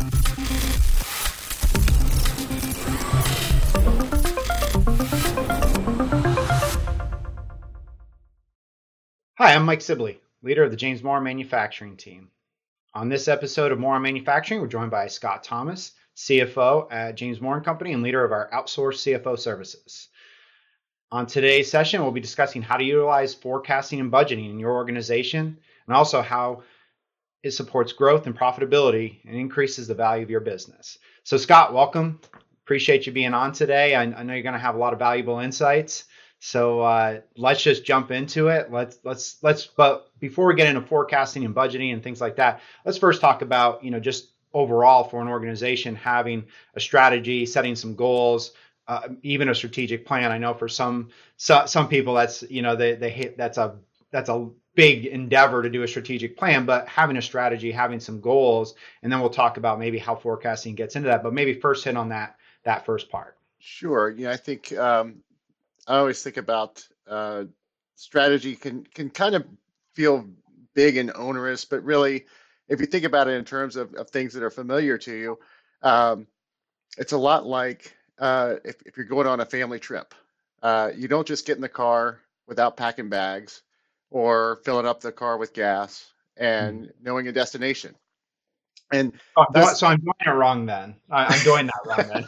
Hi, I'm Mike Sibley, leader of the James Moore Manufacturing team. On this episode of Moore Manufacturing, we're joined by Scott Thomas, CFO at James Moore and Company and leader of our outsourced CFO services. On today's session, we'll be discussing how to utilize forecasting and budgeting in your organization and also how it supports growth and profitability and increases the value of your business. So, Scott, welcome. Appreciate you being on today. I, I know you're going to have a lot of valuable insights. So uh, let's just jump into it. Let's let's let's. But before we get into forecasting and budgeting and things like that, let's first talk about you know just overall for an organization having a strategy, setting some goals, uh, even a strategic plan. I know for some so, some people that's you know they they hit that's a that's a big endeavor to do a strategic plan, but having a strategy, having some goals, and then we'll talk about maybe how forecasting gets into that. But maybe first hit on that that first part. Sure. Yeah, I think um, I always think about uh, strategy can can kind of feel big and onerous, but really, if you think about it in terms of, of things that are familiar to you, um, it's a lot like uh, if, if you're going on a family trip. Uh, you don't just get in the car without packing bags or filling up the car with gas and mm-hmm. knowing a destination. And oh, so I'm doing it wrong then. I, am doing that wrong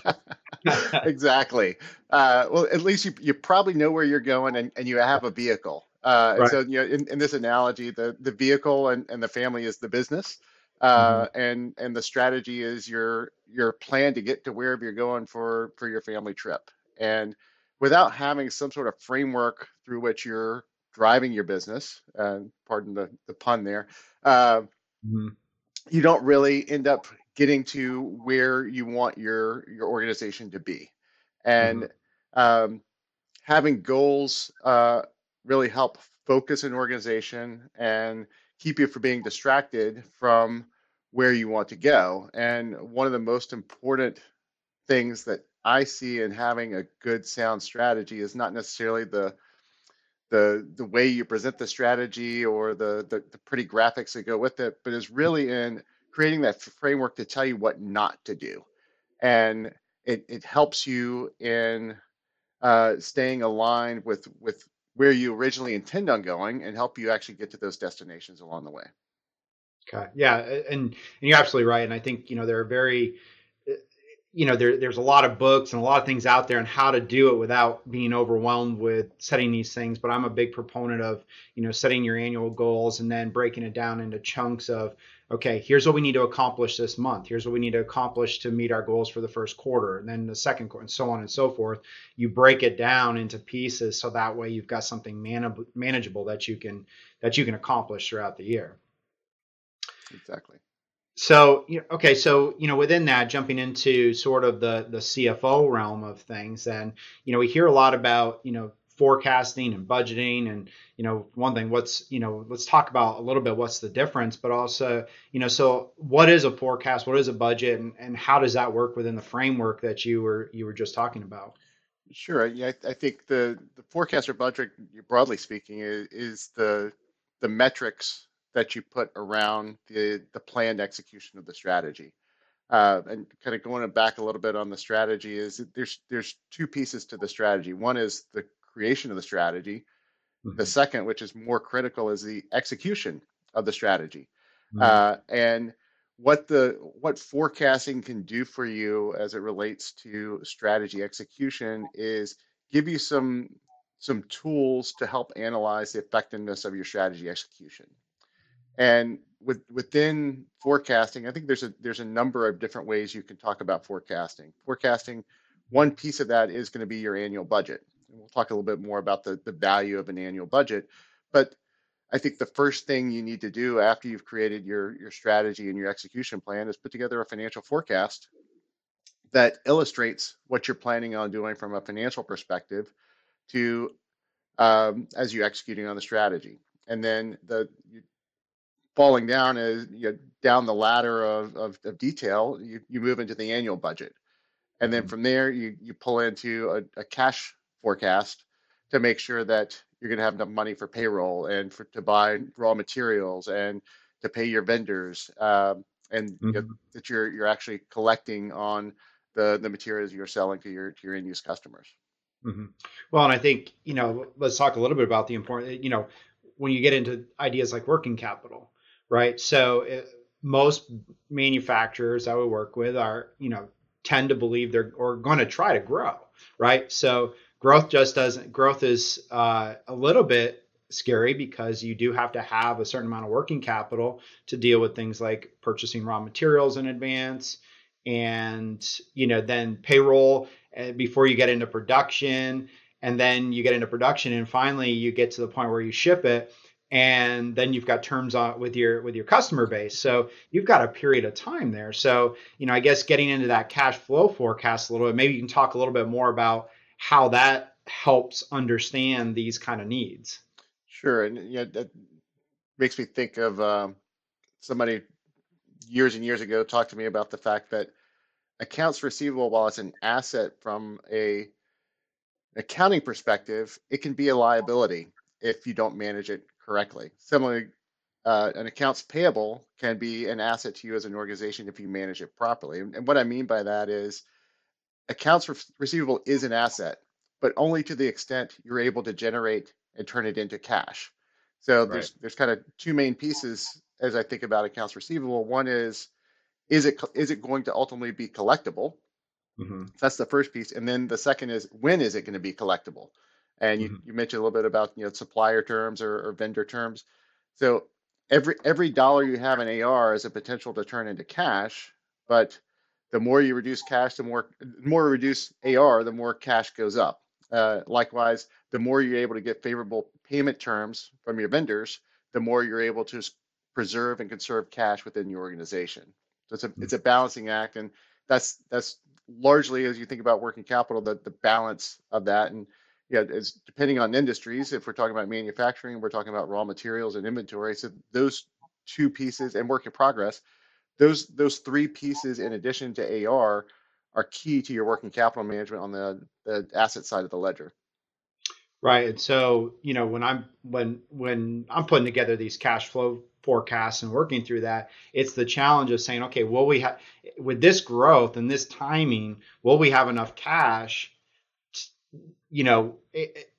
then. exactly. Uh, well, at least you, you probably know where you're going and, and you have a vehicle. Uh, right. So, you know, in, in this analogy, the, the vehicle and, and the family is the business. Uh, mm-hmm. and and the strategy is your your plan to get to wherever you're going for for your family trip. And without having some sort of framework through which you're driving your business, and pardon the, the pun there, uh, mm-hmm. you don't really end up getting to where you want your your organization to be and mm-hmm. um, having goals uh, really help focus an organization and keep you from being distracted from where you want to go and one of the most important things that i see in having a good sound strategy is not necessarily the the the way you present the strategy or the, the, the pretty graphics that go with it but is really in creating that framework to tell you what not to do. And it, it helps you in uh, staying aligned with, with where you originally intend on going and help you actually get to those destinations along the way. Okay. Yeah. And, and you're absolutely right. And I think, you know, there are very, you know there, there's a lot of books and a lot of things out there on how to do it without being overwhelmed with setting these things but i'm a big proponent of you know setting your annual goals and then breaking it down into chunks of okay here's what we need to accomplish this month. Here's what we need to accomplish to meet our goals for the first quarter and then the second quarter and so on and so forth. You break it down into pieces so that way you've got something man- manageable that you can that you can accomplish throughout the year. Exactly so okay, so you know within that, jumping into sort of the the CFO realm of things, and you know we hear a lot about you know forecasting and budgeting, and you know one thing, what's you know let's talk about a little bit what's the difference, but also you know so what is a forecast, what is a budget, and, and how does that work within the framework that you were you were just talking about? Sure, yeah, I, I think the the forecast or budget, broadly speaking, is, is the the metrics that you put around the, the planned execution of the strategy. Uh, and kind of going back a little bit on the strategy is there's there's two pieces to the strategy. One is the creation of the strategy. Mm-hmm. The second, which is more critical, is the execution of the strategy. Mm-hmm. Uh, and what the what forecasting can do for you as it relates to strategy execution is give you some some tools to help analyze the effectiveness of your strategy execution. And with, within forecasting, I think there's a there's a number of different ways you can talk about forecasting. Forecasting, one piece of that is going to be your annual budget. And we'll talk a little bit more about the, the value of an annual budget. But I think the first thing you need to do after you've created your, your strategy and your execution plan is put together a financial forecast that illustrates what you're planning on doing from a financial perspective to um, as you're executing on the strategy. And then the falling down is you know, down the ladder of, of, of, detail, you, you move into the annual budget. And then mm-hmm. from there, you, you pull into a, a cash forecast to make sure that you're going to have enough money for payroll and for to buy raw materials and to pay your vendors. Um, and mm-hmm. you know, mm-hmm. that you're you're actually collecting on the the materials you're selling to your to your end use customers. Mm-hmm. Well, and I think you know, let's talk a little bit about the important. You know, when you get into ideas like working capital, right? So it, most manufacturers I would work with are you know tend to believe they're or going to try to grow, right? So growth just doesn't. Growth is uh, a little bit scary because you do have to have a certain amount of working capital to deal with things like purchasing raw materials in advance and you know then payroll eh, before you get into production and then you get into production and finally you get to the point where you ship it and then you've got terms on with your with your customer base. So you've got a period of time there. So you know i guess getting into that cash flow forecast a little bit maybe you can talk a little bit more about how that helps understand these kind of needs. Sure and yeah that makes me think of um, somebody years and years ago talked to me about the fact that accounts receivable, while it's an asset from a accounting perspective, it can be a liability if you don't manage it correctly. Similarly, uh, an accounts payable can be an asset to you as an organization if you manage it properly. And, and what I mean by that is accounts re- receivable is an asset, but only to the extent you're able to generate and turn it into cash. So right. there's there's kind of two main pieces as I think about accounts receivable. One is is it is it going to ultimately be collectible? Mm-hmm. That's the first piece, and then the second is when is it going to be collectible? And you, mm-hmm. you mentioned a little bit about you know supplier terms or, or vendor terms. So every every dollar you have in AR is a potential to turn into cash, but the more you reduce cash, the more the more reduce AR, the more cash goes up. Uh, likewise, the more you're able to get favorable payment terms from your vendors, the more you're able to preserve and conserve cash within your organization. So it's a it's a balancing act, and that's that's largely as you think about working capital, the the balance of that. And yeah, it's depending on industries. If we're talking about manufacturing, we're talking about raw materials and inventory. So those two pieces and work in progress, those those three pieces in addition to AR are key to your working capital management on the, the asset side of the ledger. Right. And so, you know, when I'm when when I'm putting together these cash flow forecasts and working through that, it's the challenge of saying, okay, will we have with this growth and this timing, will we have enough cash, you know,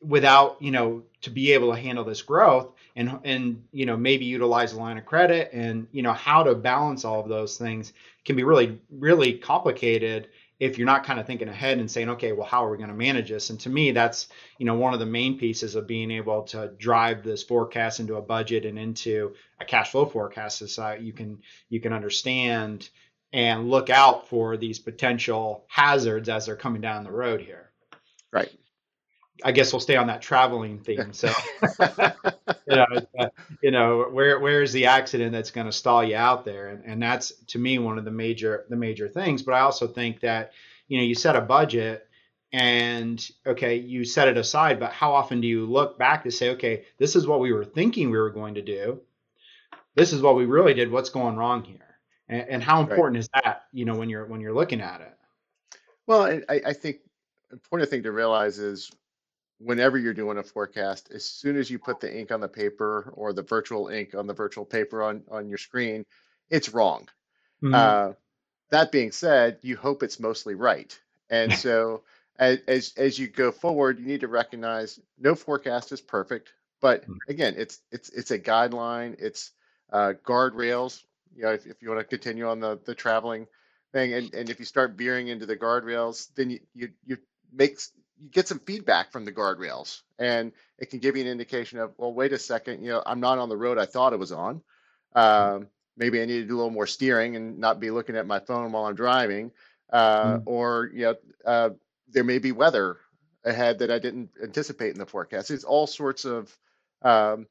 without, you know, to be able to handle this growth and and you know maybe utilize a line of credit and you know how to balance all of those things can be really really complicated if you're not kind of thinking ahead and saying, okay, well, how are we going to manage this? And to me, that's you know one of the main pieces of being able to drive this forecast into a budget and into a cash flow forecast is uh, you can you can understand and look out for these potential hazards as they're coming down the road here. Right. I guess we'll stay on that traveling theme. So, you know, uh, you know, where where is the accident that's going to stall you out there? And and that's to me one of the major the major things. But I also think that you know you set a budget and okay you set it aside but how often do you look back to say okay this is what we were thinking we were going to do this is what we really did what's going wrong here and, and how important right. is that you know when you're when you're looking at it well I, I think important thing to realize is whenever you're doing a forecast, as soon as you put the ink on the paper or the virtual ink on the virtual paper on, on your screen, it's wrong. Mm-hmm. Uh, that being said, you hope it's mostly right. And so as, as, as you go forward, you need to recognize no forecast is perfect, but mm-hmm. again, it's it's it's a guideline. It's uh, guardrails. You know, if, if you want to continue on the the traveling thing, and, and if you start veering into the guardrails, then you you, you make you get some feedback from the guardrails and it can give you an indication of well wait a second you know i'm not on the road i thought it was on. Um, maybe i need to do a little more steering and not be looking at my phone while i'm driving uh, mm. or you know uh, there may be weather ahead that i didn't anticipate in the forecast. It's all sorts of um,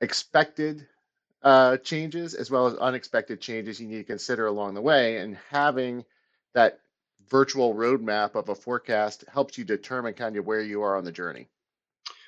expected uh, changes as well as unexpected changes you need to consider along the way and having that virtual roadmap of a forecast helps you determine kind of where you are on the journey.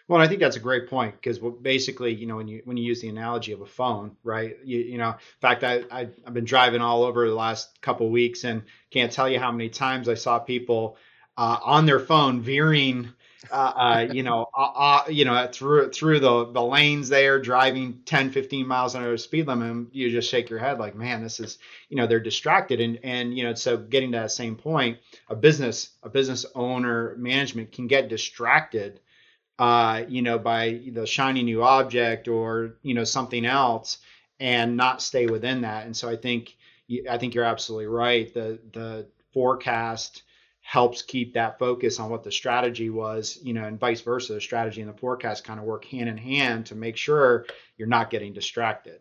Well, I think that's a great point because basically, you know, when you when you use the analogy of a phone, right? You, you know, in fact, I, I have been driving all over the last couple weeks and can't tell you how many times I saw people uh, on their phone veering uh, uh, you know, uh, uh, you know, through through the the lanes there, driving 10, 15 miles an hour speed limit, you just shake your head like, man, this is, you know, they're distracted, and and you know, so getting to that same point, a business a business owner management can get distracted, uh, you know, by the shiny new object or you know something else, and not stay within that. And so I think I think you're absolutely right. The the forecast helps keep that focus on what the strategy was, you know, and vice versa. The strategy and the forecast kind of work hand in hand to make sure you're not getting distracted.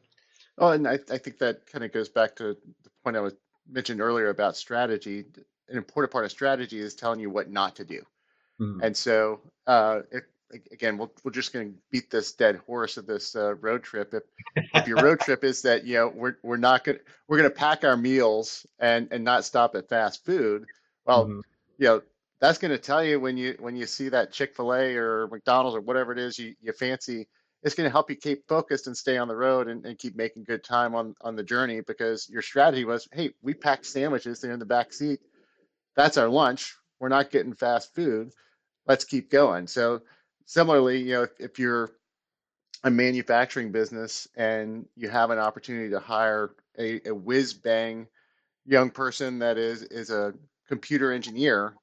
Oh, and I, I think that kind of goes back to the point I was mentioned earlier about strategy. An important part of strategy is telling you what not to do. Mm. And so, uh, if, again, we'll, we're just going to beat this dead horse of this uh, road trip. If, if your road trip is that you know we're we're not going we're going to pack our meals and and not stop at fast food, well, mm-hmm. you know that's going to tell you when you when you see that Chick Fil A or McDonald's or whatever it is you you fancy. It's going to help you keep focused and stay on the road and, and keep making good time on on the journey because your strategy was, hey, we packed sandwiches. They're in the back seat. That's our lunch. We're not getting fast food. Let's keep going. So similarly, you know, if, if you're a manufacturing business and you have an opportunity to hire a, a whiz bang young person that is is a computer engineer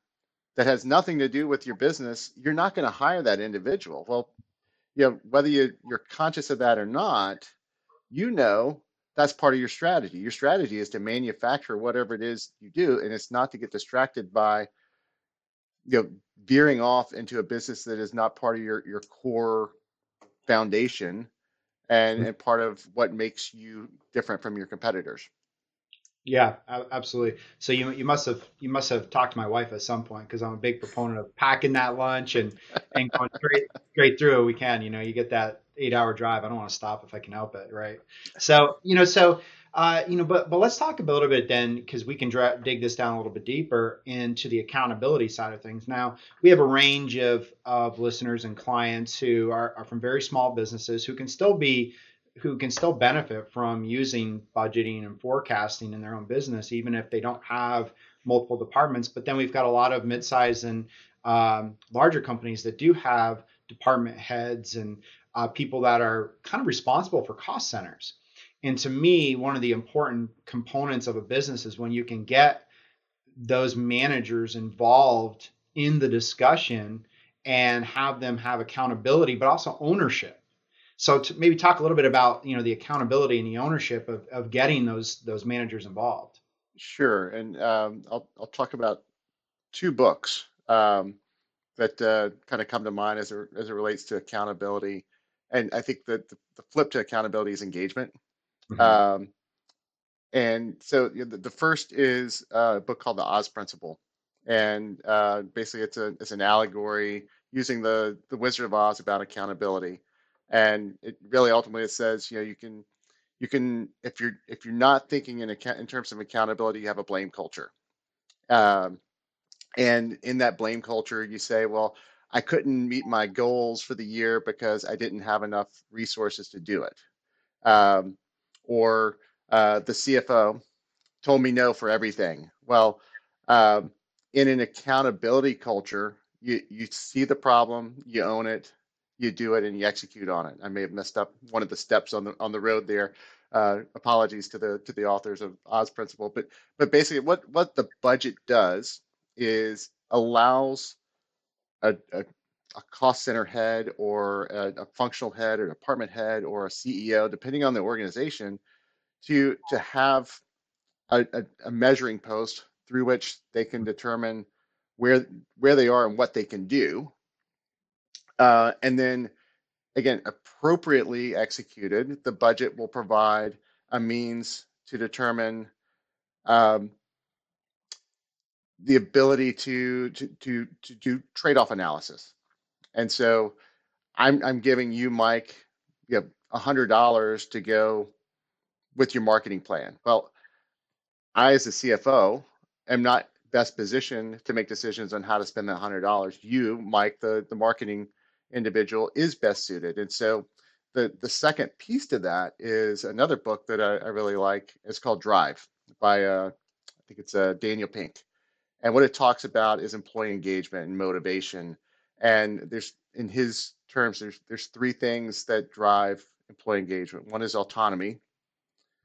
that has nothing to do with your business, you're not going to hire that individual. Well, you know, whether you, you're conscious of that or not, you know that's part of your strategy. Your strategy is to manufacture whatever it is you do, and it's not to get distracted by you know veering off into a business that is not part of your your core foundation and, mm-hmm. and part of what makes you different from your competitors. Yeah, absolutely. So you you must have you must have talked to my wife at some point because I'm a big proponent of packing that lunch and and going straight straight through. We can, you know, you get that eight hour drive. I don't want to stop if I can help it, right? So you know, so uh, you know, but but let's talk a little bit then because we can dra- dig this down a little bit deeper into the accountability side of things. Now we have a range of of listeners and clients who are, are from very small businesses who can still be who can still benefit from using budgeting and forecasting in their own business, even if they don't have multiple departments. But then we've got a lot of mid-sized and um, larger companies that do have department heads and uh, people that are kind of responsible for cost centers. And to me, one of the important components of a business is when you can get those managers involved in the discussion and have them have accountability, but also ownership so to maybe talk a little bit about you know the accountability and the ownership of, of getting those those managers involved. Sure, and um, I'll I'll talk about two books um, that uh, kind of come to mind as it, as it relates to accountability, and I think that the, the flip to accountability is engagement. Mm-hmm. Um, and so the, the, first is a book called The Oz Principle, and uh, basically it's a it's an allegory using the the Wizard of Oz about accountability and it really ultimately it says you know you can you can if you're if you're not thinking in account in terms of accountability you have a blame culture. Um, and in that blame culture you say well i couldn't meet my goals for the year because i didn't have enough resources to do it. Um, or uh, the cfo told me no for everything. Well um, in an accountability culture you you see the problem you own it you do it and you execute on it. I may have messed up one of the steps on the on the road there. Uh, apologies to the to the authors of Oz Principle, but but basically what what the budget does is allows a, a, a cost center head or a, a, functional head or department head or a CEO, depending on the organization, to to have a, a measuring post through which they can determine where where they are and what they can do uh, and then again, appropriately executed, the budget will provide a means to determine um, the ability to to to, to do trade-off analysis. And so I'm I'm giving you, Mike, you hundred dollars to go with your marketing plan. Well, I as a CFO am not best positioned to make decisions on how to spend that hundred dollars. You, Mike, the the marketing individual is best suited. And so the the second piece to that is another book that I, I really like. It's called Drive by uh, I think it's uh, Daniel Pink, and what it talks about is employee engagement and motivation. And there's in his terms, there's there's three things that drive employee engagement. One is autonomy.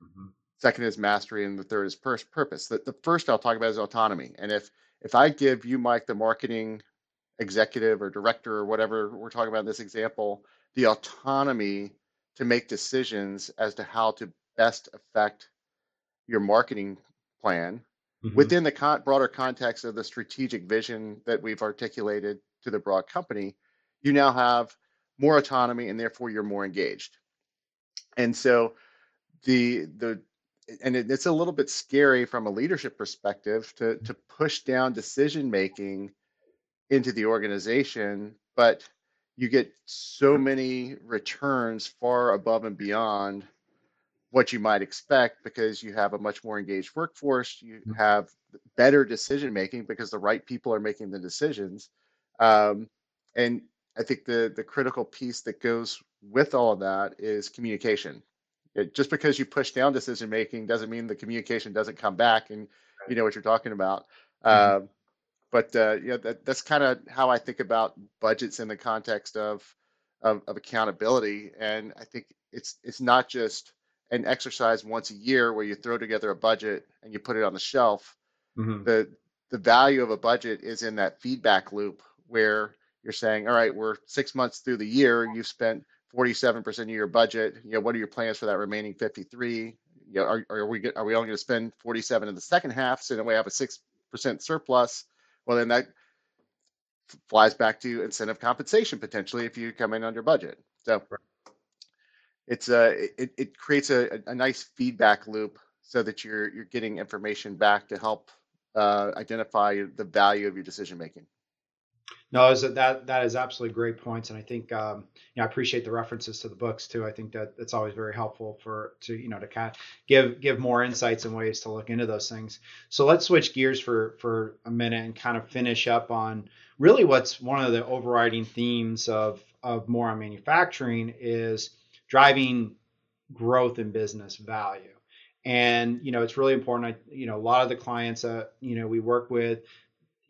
Mm-hmm. Second is mastery, and the third is pur- purpose. The, the first I'll talk about is autonomy. And if if I give you, Mike, the marketing executive or director or whatever we're talking about in this example, the autonomy to make decisions as to how to best affect your marketing plan mm-hmm. within the con- broader context of the strategic vision that we've articulated to the broad company, you now have more autonomy and therefore you're more engaged. And so the the and it, it's a little bit scary from a leadership perspective to to push down decision making into the organization, but you get so many returns far above and beyond what you might expect because you have a much more engaged workforce. You mm-hmm. have better decision making because the right people are making the decisions. Um, and I think the the critical piece that goes with all of that is communication. It, just because you push down decision making doesn't mean the communication doesn't come back and you know what you're talking about. Mm-hmm. Uh, but uh, yeah, that, that's kind of how I think about budgets in the context of, of, of accountability. And I think it's it's not just an exercise once a year where you throw together a budget and you put it on the shelf. Mm-hmm. The the value of a budget is in that feedback loop where you're saying, all right, we're six months through the year, you've spent 47% of your budget. You know, what are your plans for that remaining 53? You know, are, are we are we only going to spend 47 in the second half, so then we have a six percent surplus? Well, then that flies back to incentive compensation potentially if you come in under budget. So it's a it, it creates a, a nice feedback loop so that you're you're getting information back to help uh, identify the value of your decision making. No, that that is absolutely great points, and I think um, you know I appreciate the references to the books too. I think that that's always very helpful for to you know to kind of give give more insights and ways to look into those things. So let's switch gears for for a minute and kind of finish up on really what's one of the overriding themes of of more on manufacturing is driving growth in business value. And you know it's really important. I, you know a lot of the clients that you know we work with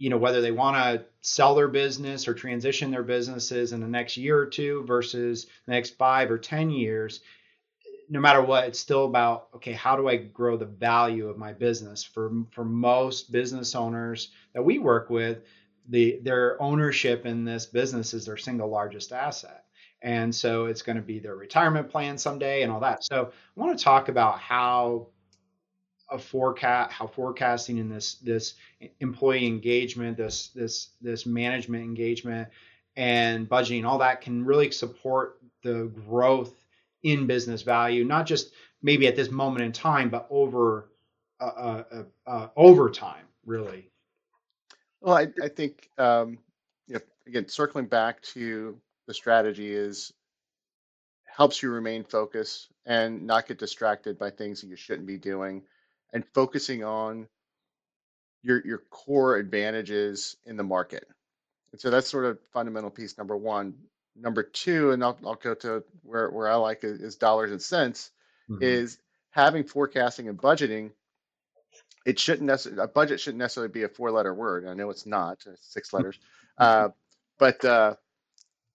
you know whether they want to sell their business or transition their businesses in the next year or two versus the next five or ten years no matter what it's still about okay how do i grow the value of my business? For for most business owners that we work with the their ownership in this business is their single largest asset. And so it's going to be their retirement plan someday and all that. So i want to talk about how a forecast how forecasting and this this employee engagement this this this management engagement and budgeting all that can really support the growth in business value not just maybe at this moment in time but over uh, uh, uh, uh over time really. Well i, I think um, you know, again circling back to the strategy is helps you remain focused and not get distracted by things that you shouldn't be doing and focusing on your your core advantages in the market. And so that's sort of fundamental piece number one. Number two, and I'll, I'll go to where, where I like is, is dollars and cents, mm-hmm. is having forecasting and budgeting. It shouldn't necessarily a budget shouldn't necessarily be a four letter word. I know it's not it's six letters, uh, but uh,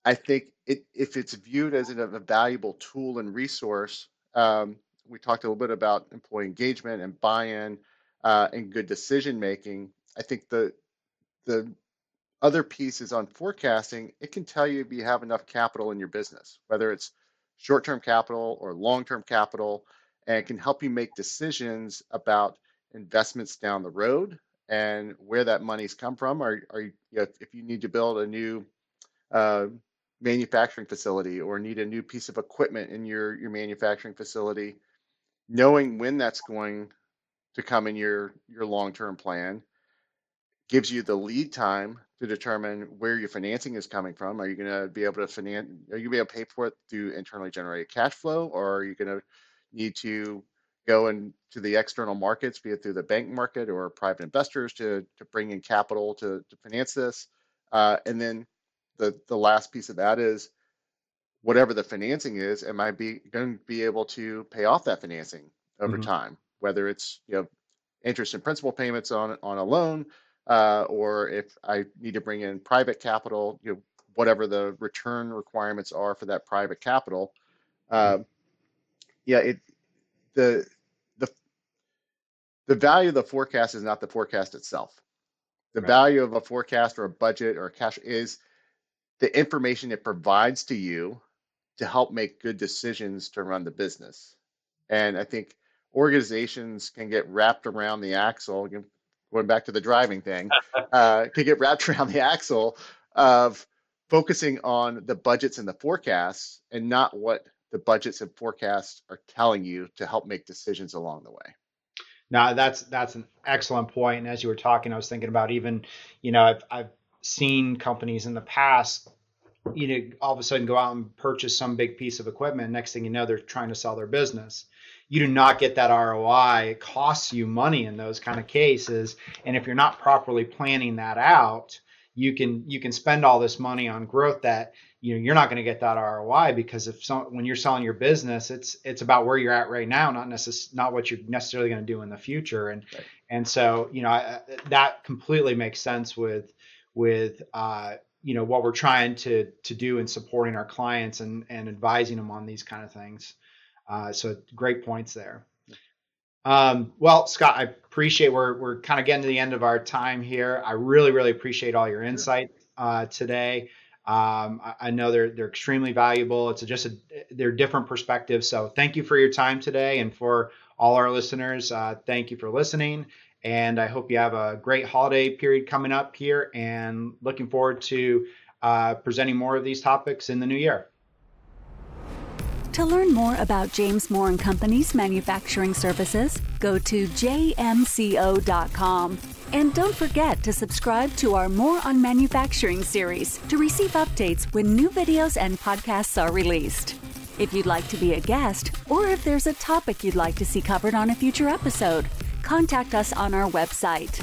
I think it, if it's viewed as a, a valuable tool and resource, um, we talked a little bit about employee engagement and buy-in uh, and good decision making. I think the the other piece is on forecasting, it can tell you if you have enough capital in your business, whether it's short-term capital or long-term capital, and can help you make decisions about investments down the road and where that money's come from. Or, or you know, if you need to build a new uh, manufacturing facility or need a new piece of equipment in your your manufacturing facility, knowing when that's going to come in your your long-term plan gives you the lead time to determine where your financing is coming from. Are you going to be able to finance? Are you going to be able to pay for it through internally generated cash flow, or are you going to need to go into the external markets, be it through the bank market or private investors, to to bring in capital to to finance this? Uh, and then the the last piece of that is whatever the financing is, am I be going to be able to pay off that financing over mm-hmm. time? Whether it's you know interest and principal payments on on a loan, uh, or if I need to bring in private capital, you know, whatever the return requirements are for that private capital. Uh, yeah, it the the the value of the forecast is not the forecast itself. The right. value of a forecast or a budget or a cash is the information it provides to you to help make good decisions to run the business. And I think organizations can get wrapped around the axle, going back to the driving thing, uh, can get wrapped around the axle of focusing on the budgets and the forecasts and not what the budgets and forecasts are telling you to help make decisions along the way. Now that's that's an excellent point. And as you were talking, I was thinking about even, you know, I've I've seen companies in the past, you know, all of a sudden go out and purchase some big piece of equipment. Next thing you know, they're trying to sell their business. You do not get that ROI. It costs you money in those kind of cases. And if you're not properly planning that out, you can you can spend all this money on growth that you know you're not going to get that ROI because if some, when you're selling your business, it's it's about where you're at right now, not necess- not what you're necessarily going to do in the future. And right. and so you know I, that completely makes sense with with uh, you know what we're trying to to do in supporting our clients and and advising them on these kind of things. Uh, so great points there. Um, well, Scott, I appreciate we're we're kind of getting to the end of our time here. I really really appreciate all your insight uh, today. Um, I, I, know they're they're extremely valuable. It's just a, they're different perspectives. So thank you for your time today, and for all our listeners, uh, thank you for listening. And I hope you have a great holiday period coming up here, and looking forward to uh, presenting more of these topics in the new year. To learn more about James Moore and Company's manufacturing services, go to jmco.com. And don't forget to subscribe to our More on Manufacturing series to receive updates when new videos and podcasts are released. If you'd like to be a guest, or if there's a topic you'd like to see covered on a future episode, contact us on our website.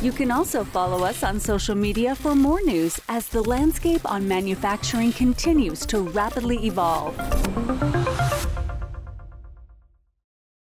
You can also follow us on social media for more news as the landscape on manufacturing continues to rapidly evolve.